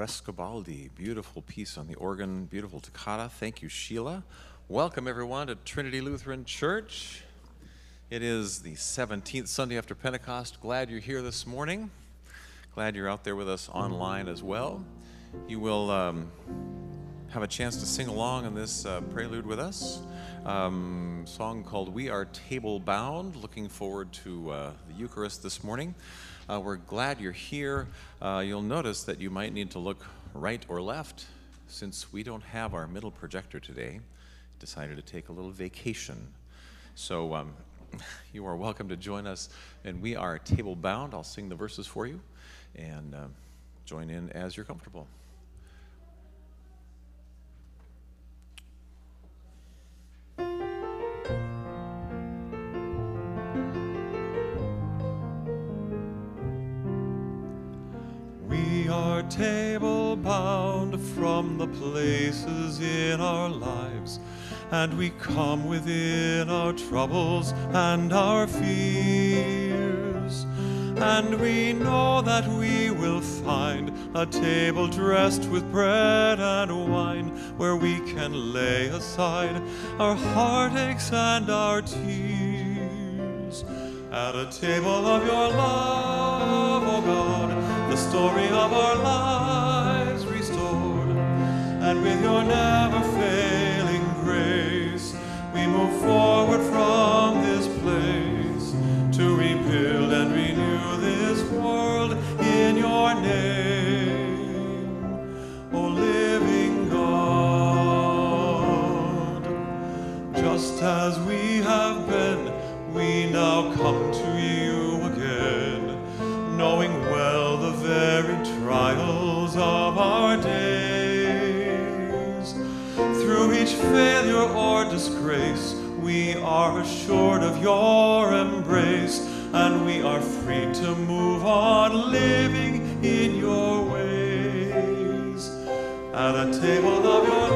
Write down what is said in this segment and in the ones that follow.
Frescobaldi. Beautiful piece on the organ, beautiful toccata. Thank you, Sheila. Welcome, everyone, to Trinity Lutheran Church. It is the 17th Sunday after Pentecost. Glad you're here this morning. Glad you're out there with us online as well. You will um, have a chance to sing along in this uh, prelude with us. Um, song called We Are Table Bound. Looking forward to uh, the Eucharist this morning. Uh, we're glad you're here. Uh, you'll notice that you might need to look right or left since we don't have our middle projector today. Decided to take a little vacation. So um, you are welcome to join us, and we are table bound. I'll sing the verses for you and uh, join in as you're comfortable. And we come within our troubles and our fears. And we know that we will find a table dressed with bread and wine, where we can lay aside our heartaches and our tears. At a table of your love, O oh God the story of our lives restored. And with your never move forward from this place to rebuild and renew this world in your name, O living God. Just as we have been, we now come are assured of your embrace, and we are free to move on living in your ways. At a table of your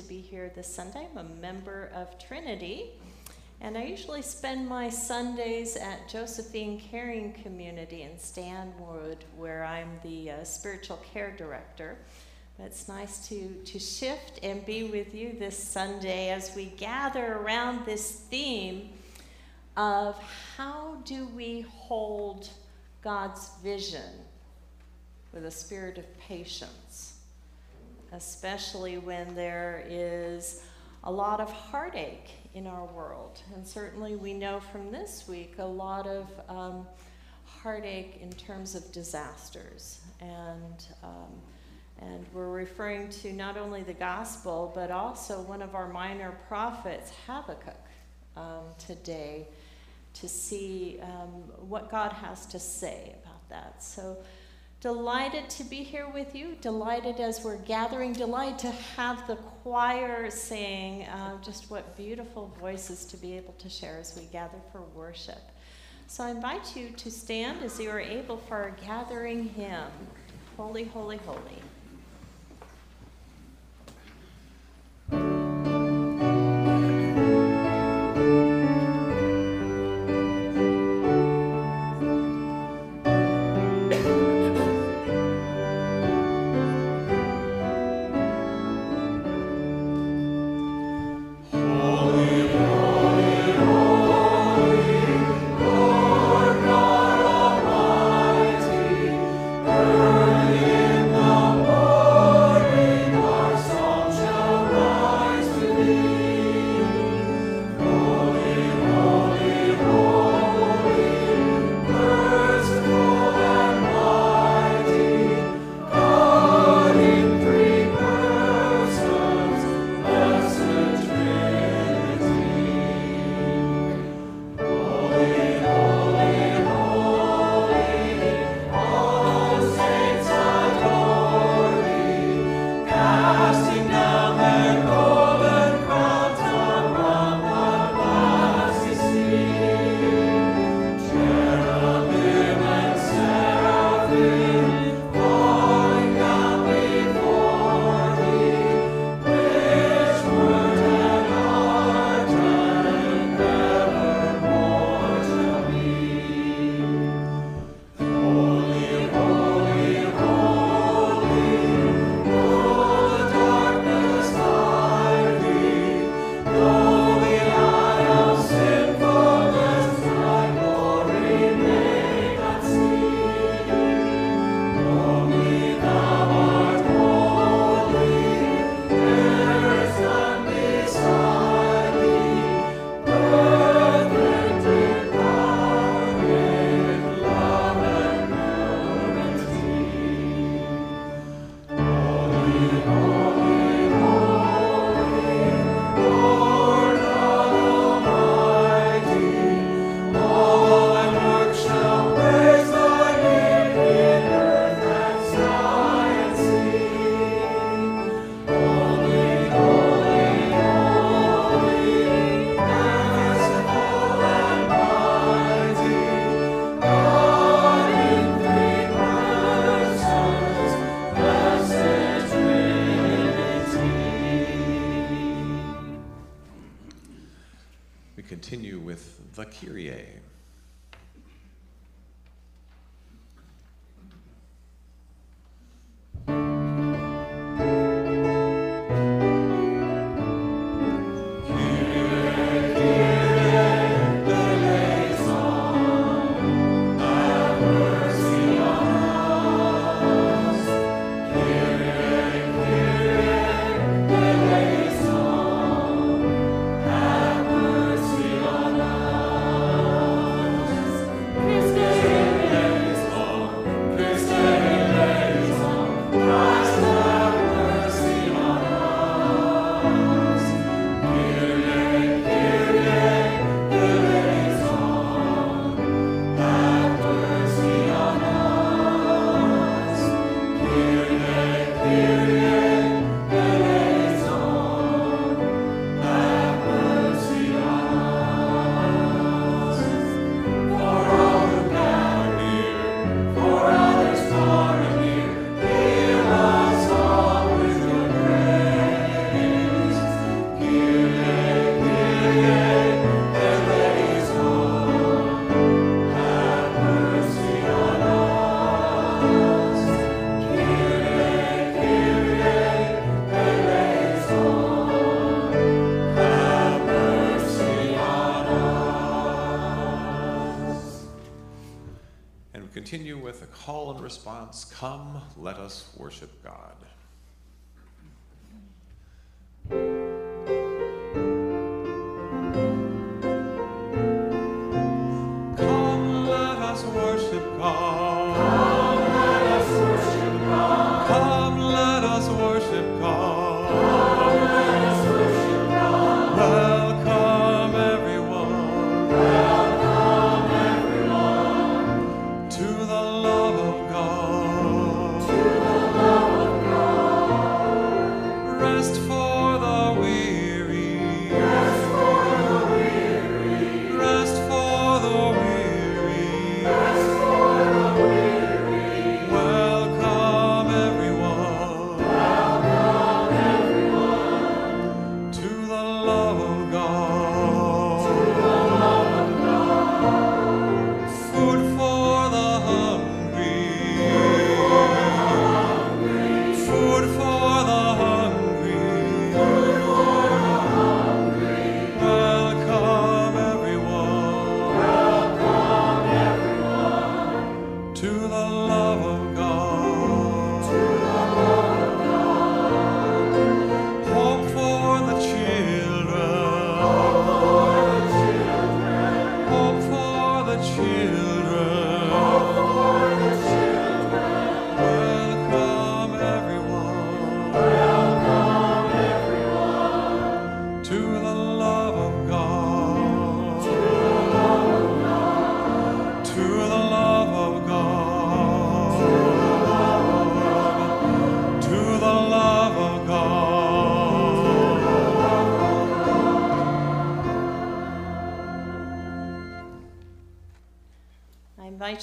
to be here this Sunday. I'm a member of Trinity. And I usually spend my Sundays at Josephine Caring Community in Stanwood, where I'm the uh, spiritual care director. But it's nice to, to shift and be with you this Sunday as we gather around this theme of how do we hold God's vision with a spirit of patience, especially when there is a lot of heartache in our world. And certainly we know from this week a lot of um, heartache in terms of disasters. And, um, and we're referring to not only the gospel, but also one of our minor prophets, Habakkuk, um, today to see um, what God has to say about that. So Delighted to be here with you. Delighted as we're gathering. Delighted to have the choir sing. Uh, just what beautiful voices to be able to share as we gather for worship. So I invite you to stand as you are able for our gathering hymn. Holy, holy, holy. Come, let us worship God.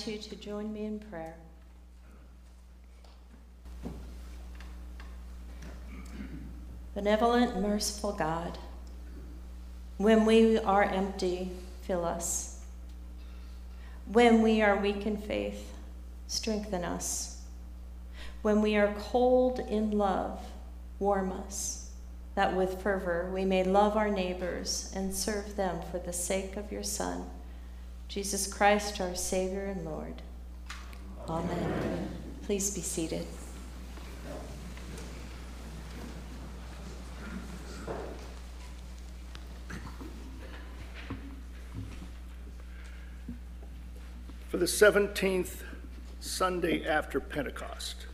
You to join me in prayer. Benevolent, merciful God, when we are empty, fill us. When we are weak in faith, strengthen us. When we are cold in love, warm us, that with fervor we may love our neighbors and serve them for the sake of your Son, Jesus Christ, our Savior and Lord. Amen. Please be seated. for the 17th Sunday after Pentecost,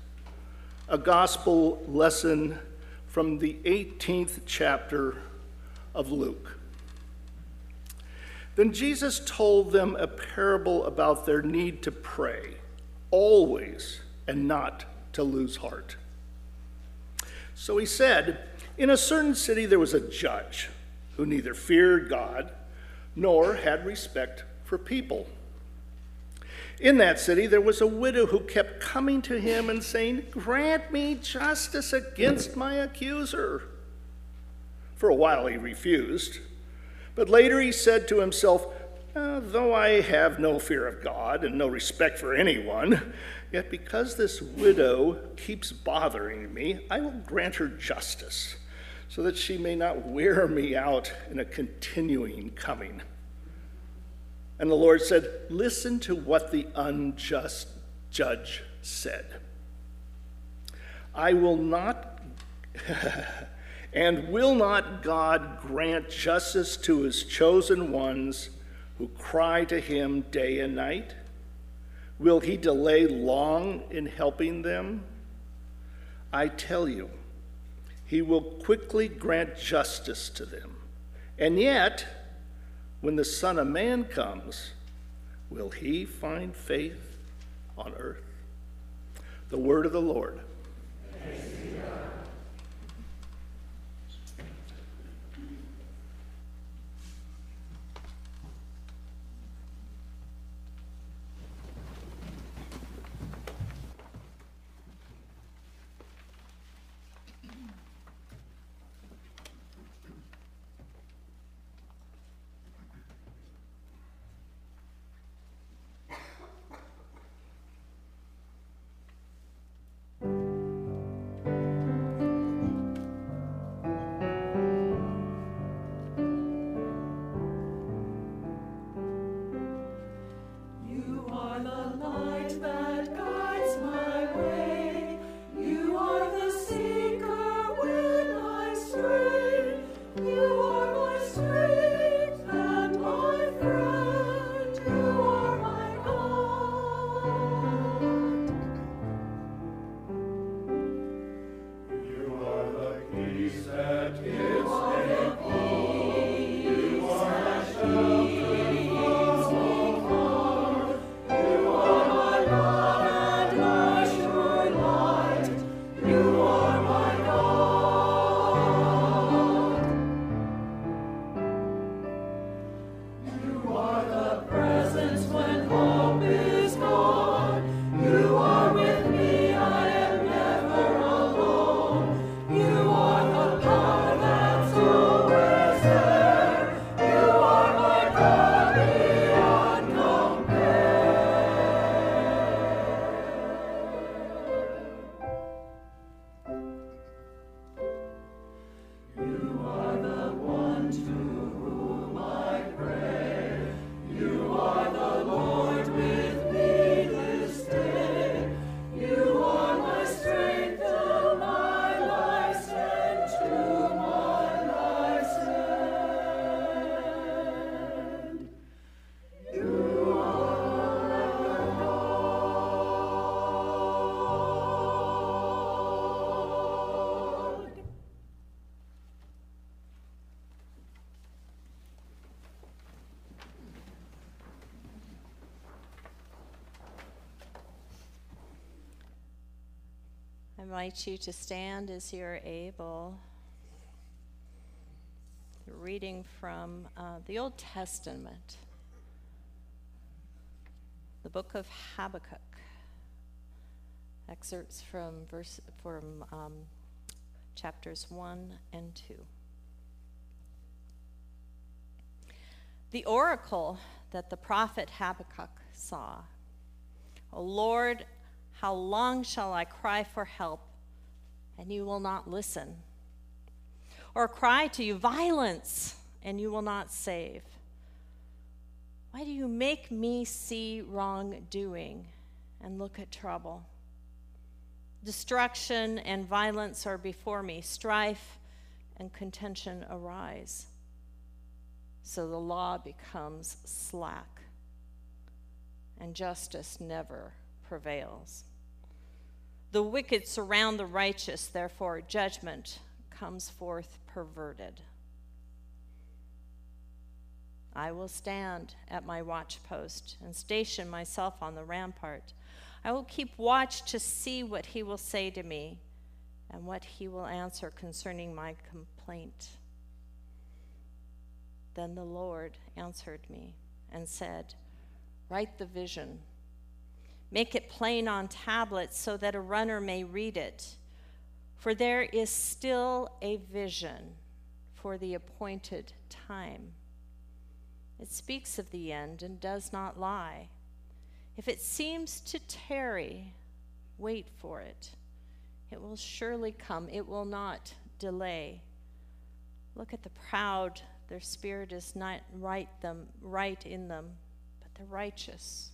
a gospel lesson from the 18th chapter of Luke. Then Jesus told them a parable about their need to pray, always, and not to lose heart. So he said, In a certain city there was a judge who neither feared God nor had respect for people. In that city, there was a widow who kept coming to him and saying, Grant me justice against my accuser. For a while he refused, but later he said to himself, uh, Though I have no fear of God and no respect for anyone, yet because this widow keeps bothering me, I will grant her justice, so that she may not wear me out in a continuing coming. And the Lord said, Listen to what the unjust judge said. I will not, and will not God grant justice to his chosen ones who cry to him day and night? Will he delay long in helping them? I tell you, he will quickly grant justice to them. And yet, when the Son of Man comes, will he find faith on earth? The word of the Lord. Invite you to stand as you're able. Reading from uh, the Old Testament. the book of Habakkuk. Excerpts from verse from um, chapters one and two. The oracle that the prophet Habakkuk saw. O Lord, how long shall I cry for help, and you will not listen? Or cry to you violence, and you will not save? Why do you make me see wrongdoing and look at trouble? Destruction and violence are before me, strife and contention arise. So the law becomes slack, and justice never prevails. The wicked surround the righteous, therefore, judgment comes forth perverted. I will stand at my watchpost and station myself on the rampart. I will keep watch to see what he will say to me and what he will answer concerning my complaint. Then the Lord answered me and said, Write the vision, make it plain on tablets so that a runner may read it. For there is still a vision for the appointed time. It speaks of the end and does not lie. If it seems to tarry, wait for it. It will surely come, it will not delay. Look at the proud, their spirit is not right them right in them, but the righteous,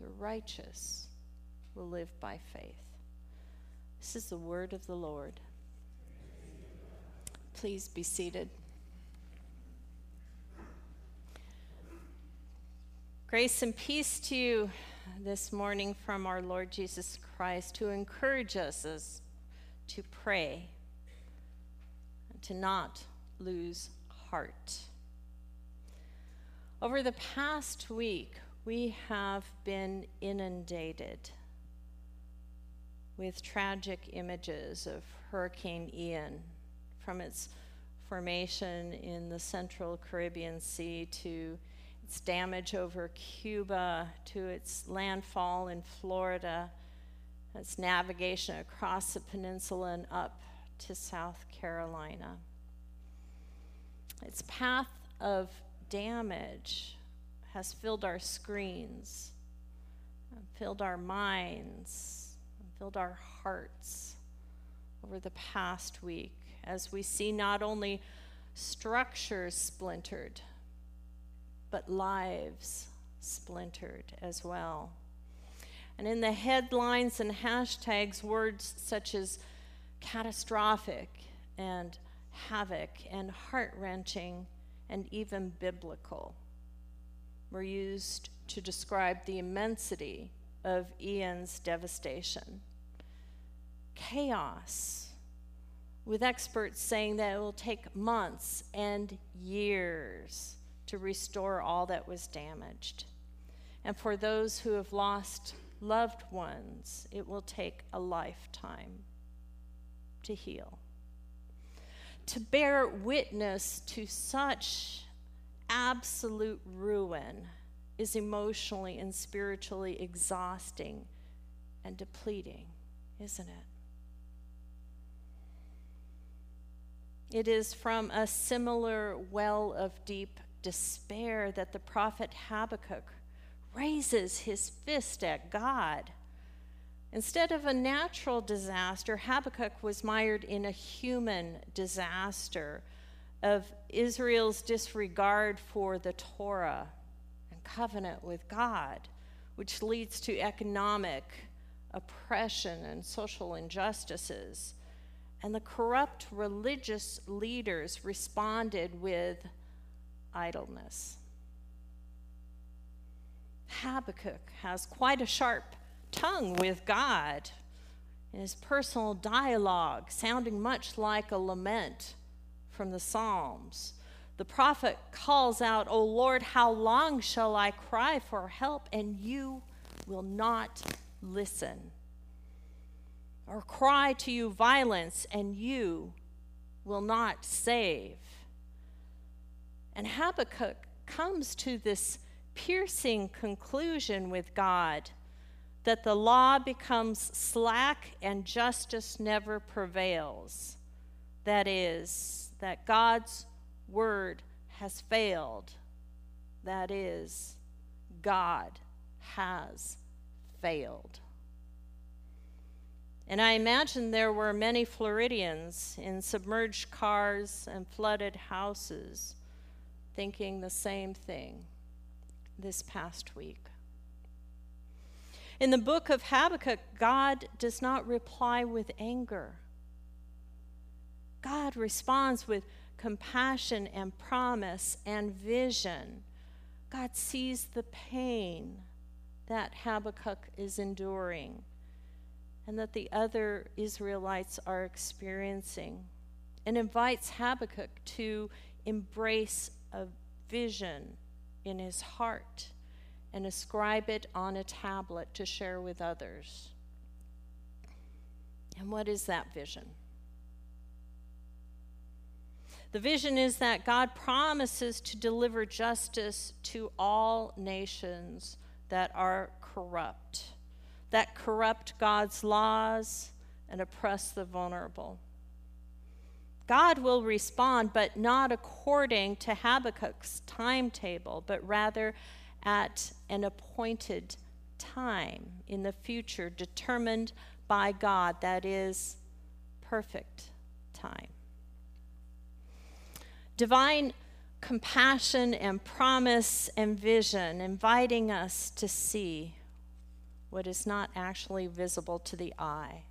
the righteous will live by faith. This is the word of the Lord. Please be seated. Grace and peace to you this morning from our Lord Jesus Christ, who encourages us to pray and to not lose heart. Over the past week, we have been inundated with tragic images of Hurricane Ian from its formation in the central Caribbean Sea to its damage over Cuba to its landfall in Florida, its navigation across the peninsula and up to South Carolina. Its path of damage has filled our screens, filled our minds, filled our hearts over the past week as we see not only structures splintered but lives splintered as well. And in the headlines and hashtags, words such as catastrophic and havoc and heart wrenching and even biblical were used to describe the immensity of Ian's devastation. Chaos, with experts saying that it will take months and years to restore all that was damaged. And for those who have lost loved ones, it will take a lifetime to heal. To bear witness to such absolute ruin is emotionally and spiritually exhausting and depleting, isn't it? It is from a similar well of deep despair that the prophet Habakkuk raises his fist at God. Instead of a natural disaster, Habakkuk was mired in a human disaster of Israel's disregard for the Torah and covenant with God, which leads to economic oppression and social injustices. And the corrupt religious leaders responded with idleness. Habakkuk has quite a sharp tongue with God in his personal dialogue, sounding much like a lament from the Psalms. The prophet calls out, O Lord, how long shall I cry for help, and you will not listen? Or cry to you violence, and you will not save? And Habakkuk comes to this piercing conclusion with God that the law becomes slack and justice never prevails. That is, that God's word has failed. That is, God has failed. And I imagine there were many Floridians in submerged cars and flooded houses thinking the same thing this past week. In the book of Habakkuk, God does not reply with anger. God responds with compassion and promise and vision. God sees the pain that Habakkuk is enduring and that the other Israelites are experiencing, and invites Habakkuk to embrace a vision in his heart and ascribe it on a tablet to share with others. And what is that vision? The vision is that God promises to deliver justice to all nations that are corrupt that corrupt God's laws and oppress the vulnerable. God will respond, but not according to Habakkuk's timetable, but rather at an appointed time in the future, determined by God, that is, perfect time. Divine compassion and promise and vision, inviting us to see what is not actually visible to the eye.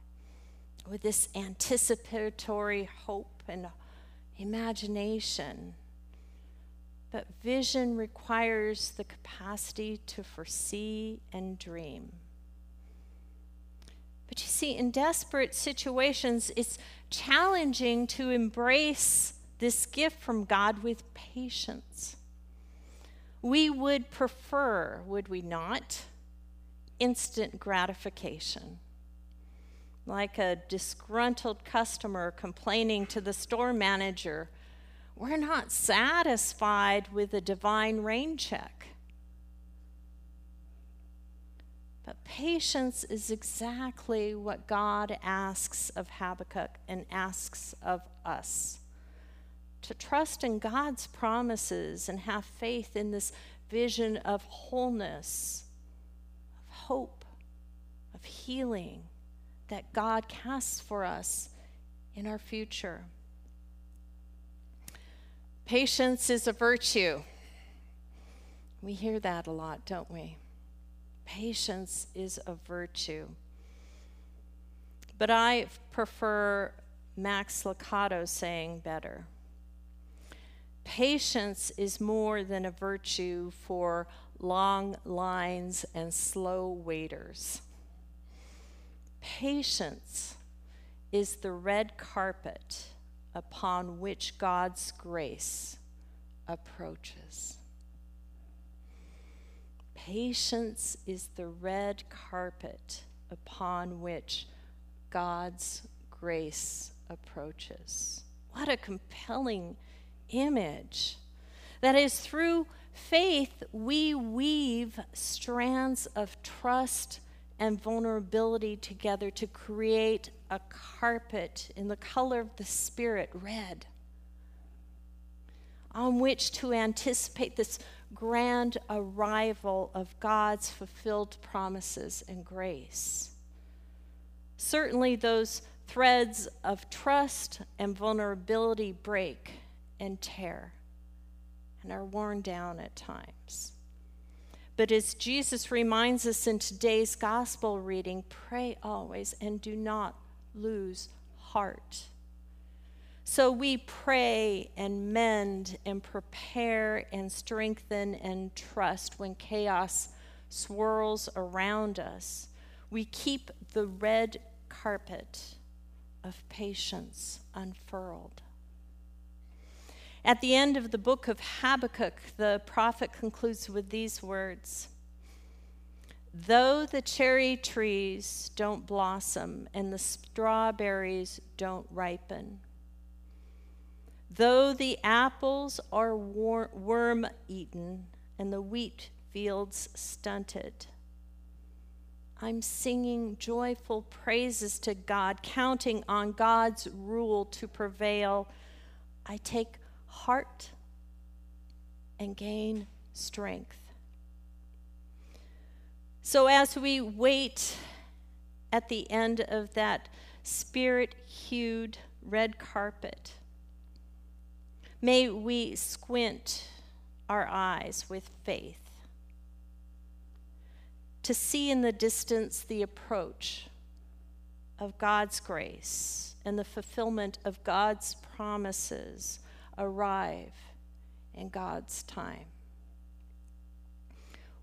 With this anticipatory hope and imagination. But vision requires the capacity to foresee and dream. But you see, in desperate situations, it's challenging to embrace this gift from God with patience. We would prefer, would we not? instant gratification. Like a disgruntled customer complaining to the store manager, we're not satisfied with a divine rain check. But patience is exactly what God asks of Habakkuk and asks of us. To trust in God's promises and have faith in this vision of wholeness of hope of healing that God casts for us in our future. Patience is a virtue. We hear that a lot, don't we? Patience is a virtue. But I prefer Max Lucado saying better. Patience is more than a virtue for long lines and slow waiters. Patience is the red carpet upon which God's grace approaches. Patience is the red carpet upon which God's grace approaches. What a compelling image. That is, through faith, we weave strands of trust and vulnerability together to create a carpet in the color of the Spirit, red, on which to anticipate this grand arrival of God's fulfilled promises and grace. Certainly, those threads of trust and vulnerability break and tear and are worn down at times. But as Jesus reminds us in today's gospel reading, pray always and do not lose heart. So we pray and mend and prepare and strengthen and trust when chaos swirls around us. We keep the red carpet of patience unfurled. At the end of the book of Habakkuk, the prophet concludes with these words Though the cherry trees don't blossom and the strawberries don't ripen, though the apples are worm eaten and the wheat fields stunted. I'm singing joyful praises to God, counting on God's rule to prevail. I take heart and gain strength. So, as we wait at the end of that spirit hued red carpet, may we squint our eyes with faith to see in the distance the approach of God's grace and the fulfillment of God's promises arrive in God's time.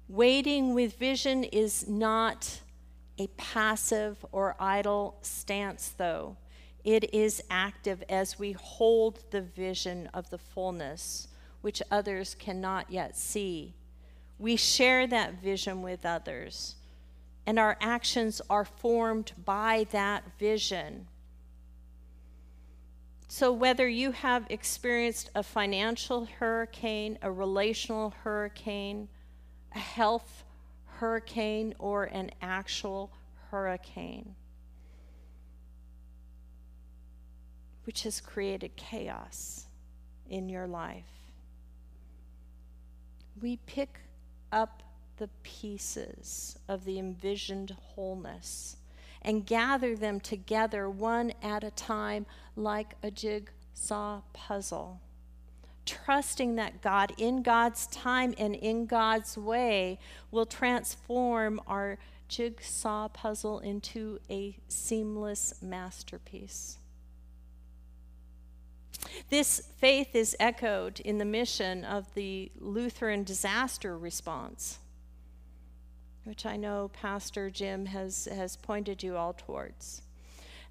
Waiting with vision is not a passive or idle stance, though. It is active as we hold the vision of the fullness which others cannot yet see we share that vision with others, and our actions are formed by that vision. So, whether you have experienced a financial hurricane, a relational hurricane, a health hurricane, or an actual hurricane, which has created chaos in your life, we pick up the pieces of the envisioned wholeness and gather them together one at a time like a jigsaw puzzle. Trusting that God, in God's time and in God's way, will transform our jigsaw puzzle into a seamless masterpiece. This faith is echoed in the mission of the Lutheran disaster response, which I know Pastor Jim has, has pointed you all towards.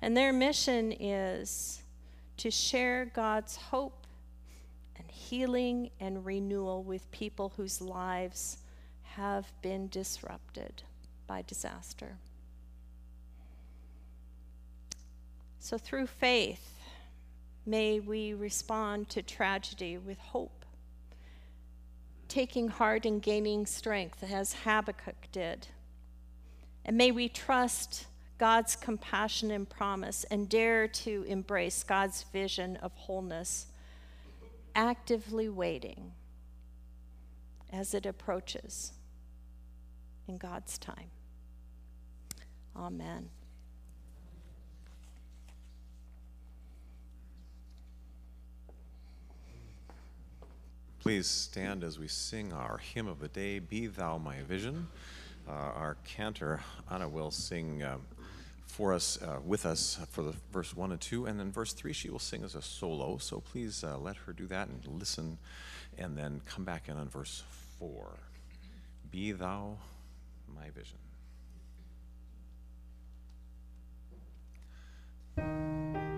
And their mission is to share God's hope and healing and renewal with people whose lives have been disrupted by disaster. So, through faith, May we respond to tragedy with hope, taking heart and gaining strength as Habakkuk did. And may we trust God's compassion and promise and dare to embrace God's vision of wholeness, actively waiting as it approaches in God's time. Amen. Please stand as we sing our hymn of the day, Be Thou My Vision. Uh, our cantor, Anna, will sing uh, for us, uh, with us for the verse 1 and 2, and then verse 3 she will sing as a solo. So please uh, let her do that and listen, and then come back in on verse 4. Be Thou My Vision. Thank you.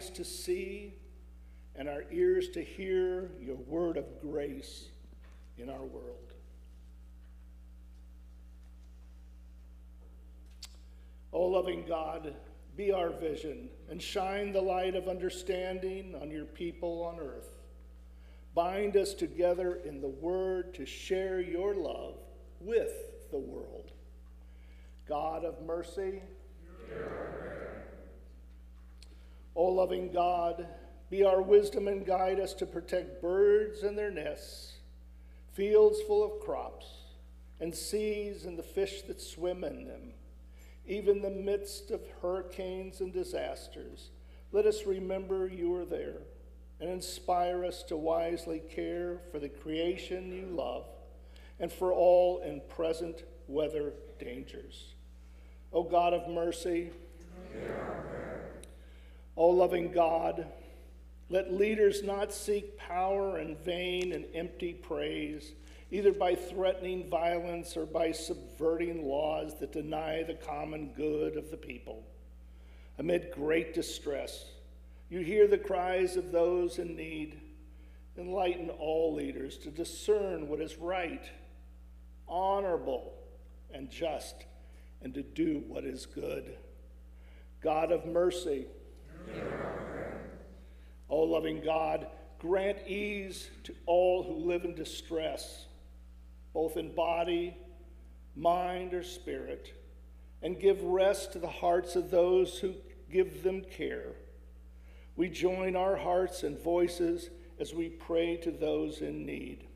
Eyes to see and our ears to hear your word of grace in our world. O loving God, be our vision and shine the light of understanding on your people on earth. Bind us together in the word to share your love with the world. God of mercy, O loving God, be our wisdom and guide us to protect birds and their nests, fields full of crops, and seas and the fish that swim in them. Even in the midst of hurricanes and disasters, let us remember you are there and inspire us to wisely care for the creation you love and for all in present weather dangers. O God of mercy, O loving God, let leaders not seek power in vain and empty praise, either by threatening violence or by subverting laws that deny the common good of the people. Amid great distress, you hear the cries of those in need. Enlighten all leaders to discern what is right, honorable, and just, and to do what is good. God of mercy, O loving God, grant ease to all who live in distress, both in body, mind, or spirit, and give rest to the hearts of those who give them care. We join our hearts and voices as we pray to those in need.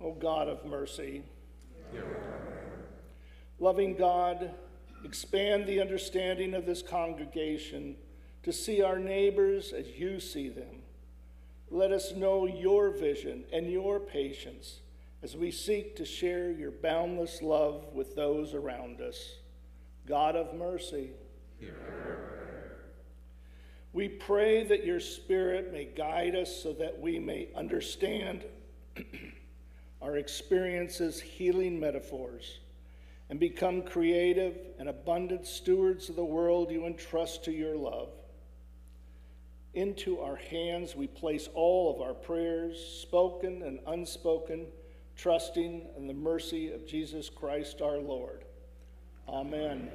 O God of mercy, loving God, expand the understanding of this congregation to see our neighbors as you see them. Let us know your vision and your patience as we seek to share your boundless love with those around us. God of mercy, we pray that your Spirit may guide us so that we may understand our experiences healing metaphors and become creative and abundant stewards of the world you entrust to your love. Into our hands we place all of our prayers, spoken and unspoken, trusting in the mercy of Jesus Christ our Lord. Amen.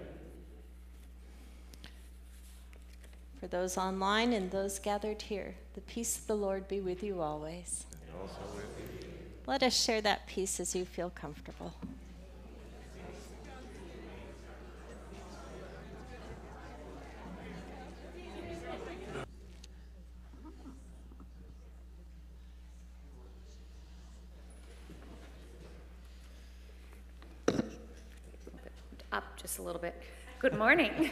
For those online and those gathered here, the peace of the Lord be with you always. And also with you. Let us share that peace as you feel comfortable. up just a little bit. Good morning.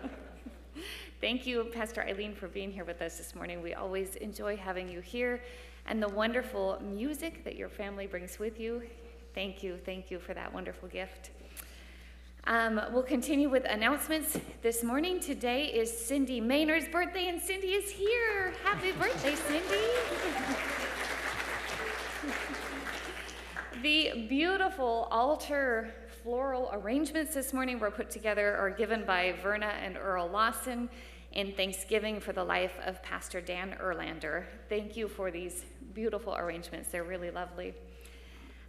Thank you, Pastor Eileen, for being here with us this morning. We always enjoy having you here and the wonderful music that your family brings with you. Thank you, thank you for that wonderful gift. Um, we'll continue with announcements this morning. Today is Cindy Maynard's birthday, and Cindy is here. Happy birthday, Cindy! the beautiful altar floral arrangements this morning were put together or given by Verna and Earl Lawson in thanksgiving for the life of Pastor Dan Erlander. Thank you for these beautiful arrangements. They're really lovely.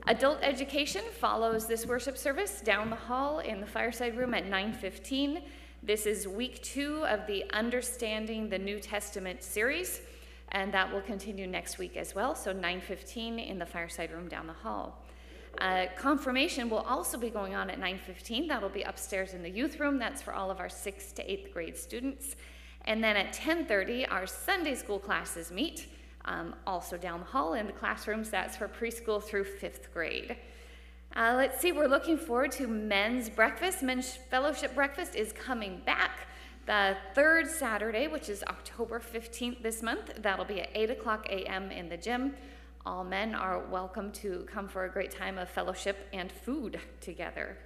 Adult education follows this worship service down the hall in the fireside room at 9:15. This is week 2 of the Understanding the New Testament series, and that will continue next week as well. So 9:15 in the fireside room down the hall. Uh, confirmation will also be going on at 9:15. That'll be upstairs in the youth room. That's for all of our 6th to 8th grade students. And then at 10:30, our Sunday school classes meet um, also down the hall in the classrooms. That's for preschool through fifth grade. Uh, let's see, we're looking forward to men's breakfast. Men's fellowship breakfast is coming back the third Saturday, which is October 15th this month. That'll be at 8 o'clock a.m. in the gym. All men are welcome to come for a great time of fellowship and food together.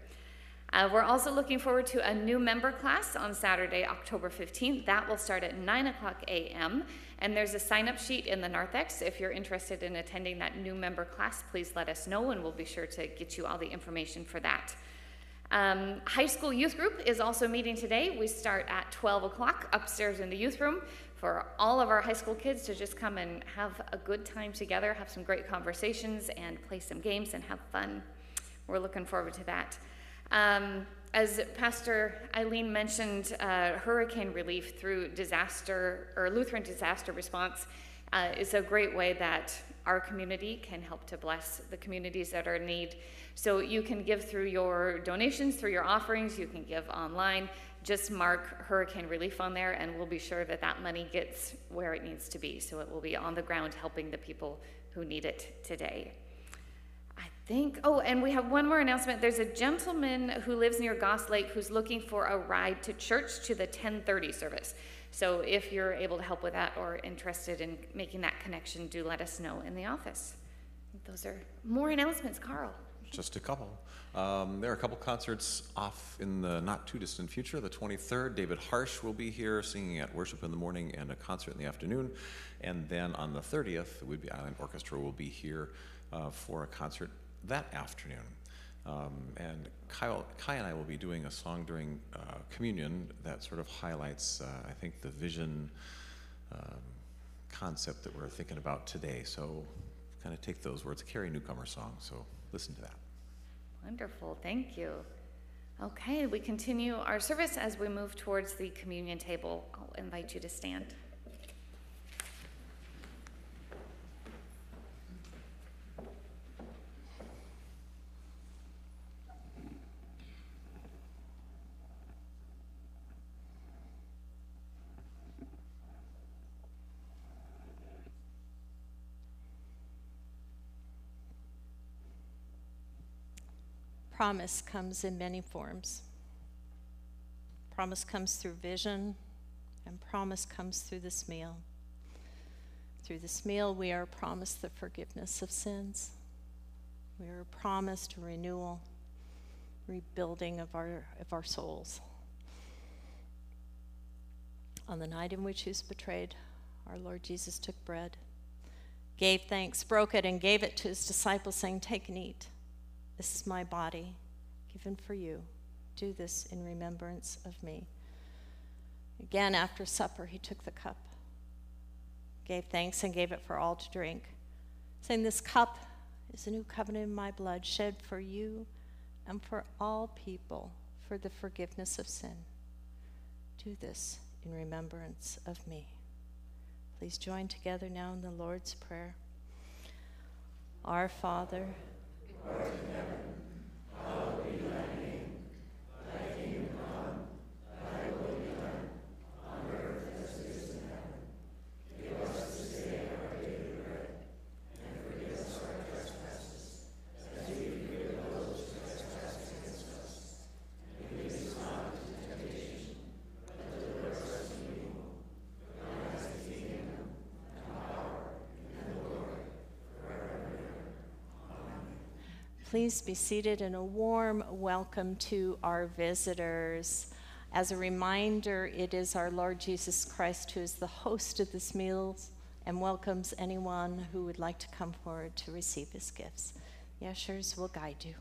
Uh, we're also looking forward to a new member class on Saturday, October 15th. That will start at 9 o'clock a.m. And there's a sign up sheet in the narthex. If you're interested in attending that new member class, please let us know and we'll be sure to get you all the information for that. Um, high school youth group is also meeting today. We start at 12 o'clock upstairs in the youth room for all of our high school kids to just come and have a good time together, have some great conversations, and play some games and have fun. We're looking forward to that. Um, as Pastor Eileen mentioned, uh, hurricane relief through disaster or Lutheran disaster response uh, is a great way that our community can help to bless the communities that are in need. So you can give through your donations, through your offerings, you can give online. Just mark hurricane relief on there, and we'll be sure that that money gets where it needs to be. So it will be on the ground helping the people who need it today think, oh, and we have one more announcement. There's a gentleman who lives near Goss Lake who's looking for a ride to church to the 1030 service. So if you're able to help with that or interested in making that connection, do let us know in the office. Those are more announcements, Carl. Just a couple. Um, there are a couple concerts off in the not too distant future. The 23rd, David Harsh will be here singing at worship in the morning and a concert in the afternoon. And then on the 30th, the Whidbey Island Orchestra will be here uh, for a concert that afternoon. Um, and Kyle, Kai and I will be doing a song during uh, communion that sort of highlights, uh, I think, the vision um, concept that we're thinking about today. So, kind of take those words, Carrie Newcomer song. So, listen to that. Wonderful, thank you. Okay, we continue our service as we move towards the communion table. I'll invite you to stand. Promise comes in many forms. Promise comes through vision, and promise comes through this meal. Through this meal, we are promised the forgiveness of sins. We are promised renewal, rebuilding of our, of our souls. On the night in which he was betrayed, our Lord Jesus took bread, gave thanks, broke it, and gave it to his disciples, saying, Take and eat. This is my body given for you. Do this in remembrance of me. Again, after supper, he took the cup, gave thanks, and gave it for all to drink, saying, This cup is a new covenant in my blood, shed for you and for all people for the forgiveness of sin. Do this in remembrance of me. Please join together now in the Lord's Prayer. Our Father, art in heaven, hallowed be thy Please be seated and a warm welcome to our visitors. As a reminder, it is our Lord Jesus Christ who is the host of this meal and welcomes anyone who would like to come forward to receive his gifts. The ushers will guide you.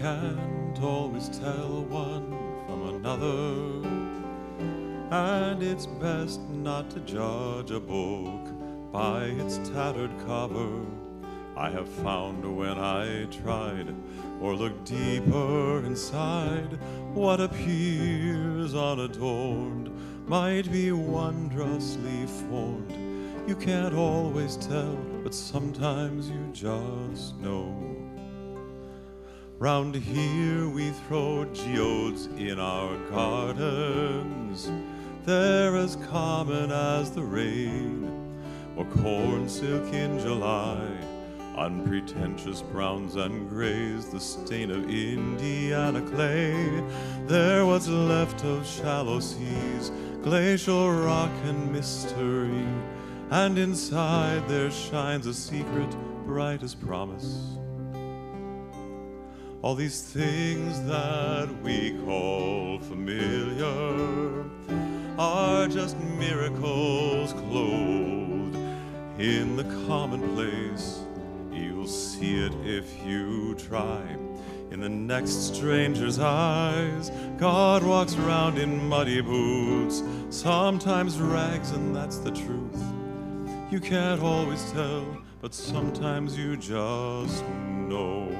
Can't always tell one from another, and it's best not to judge a book by its tattered cover. I have found when I tried or looked deeper inside, what appears unadorned might be wondrously formed. You can't always tell, but sometimes you just know. Round here we throw geodes in our gardens. They're as common as the rain or corn silk in July. Unpretentious browns and grays, the stain of Indiana clay. They're what's left of shallow seas, glacial rock and mystery. And inside there shines a secret bright as promise. All these things that we call familiar are just miracles clothed in the commonplace. You'll see it if you try. In the next stranger's eyes, God walks around in muddy boots, sometimes rags, and that's the truth. You can't always tell, but sometimes you just know.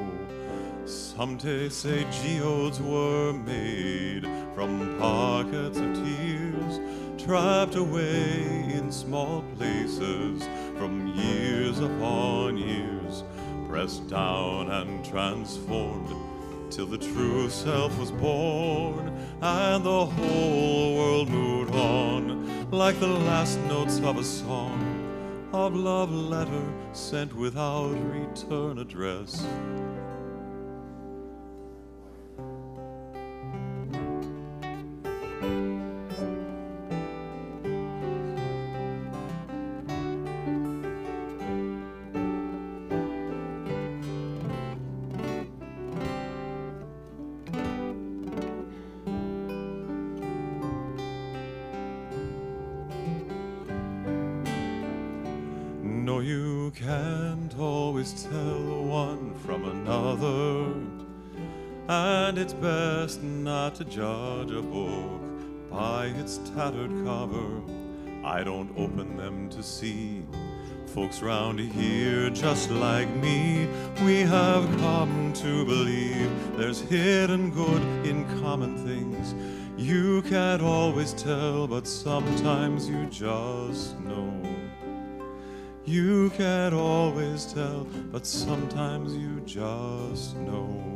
Some say geodes were made from pockets of tears, trapped away in small places from years upon years, pressed down and transformed till the true self was born and the whole world moved on like the last notes of a song of love letter sent without return address. To judge a book by its tattered cover. I don't open them to see. Folks round here, just like me, we have come to believe there's hidden good in common things. You can't always tell, but sometimes you just know. You can't always tell, but sometimes you just know.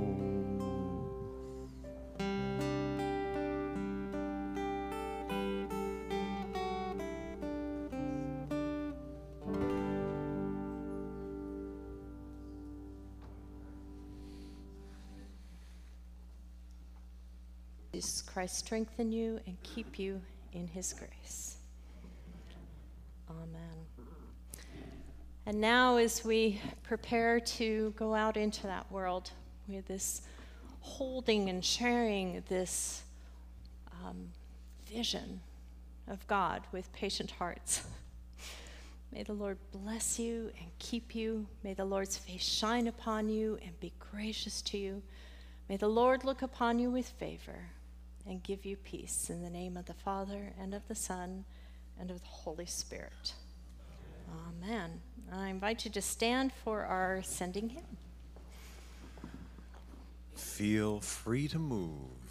Jesus Christ strengthen you and keep you in his grace. Amen. And now, as we prepare to go out into that world with this holding and sharing this um, vision of God with patient hearts, may the Lord bless you and keep you. May the Lord's face shine upon you and be gracious to you. May the Lord look upon you with favor and give you peace in the name of the Father and of the Son and of the Holy Spirit. Amen. I invite you to stand for our sending hymn. Feel free to move.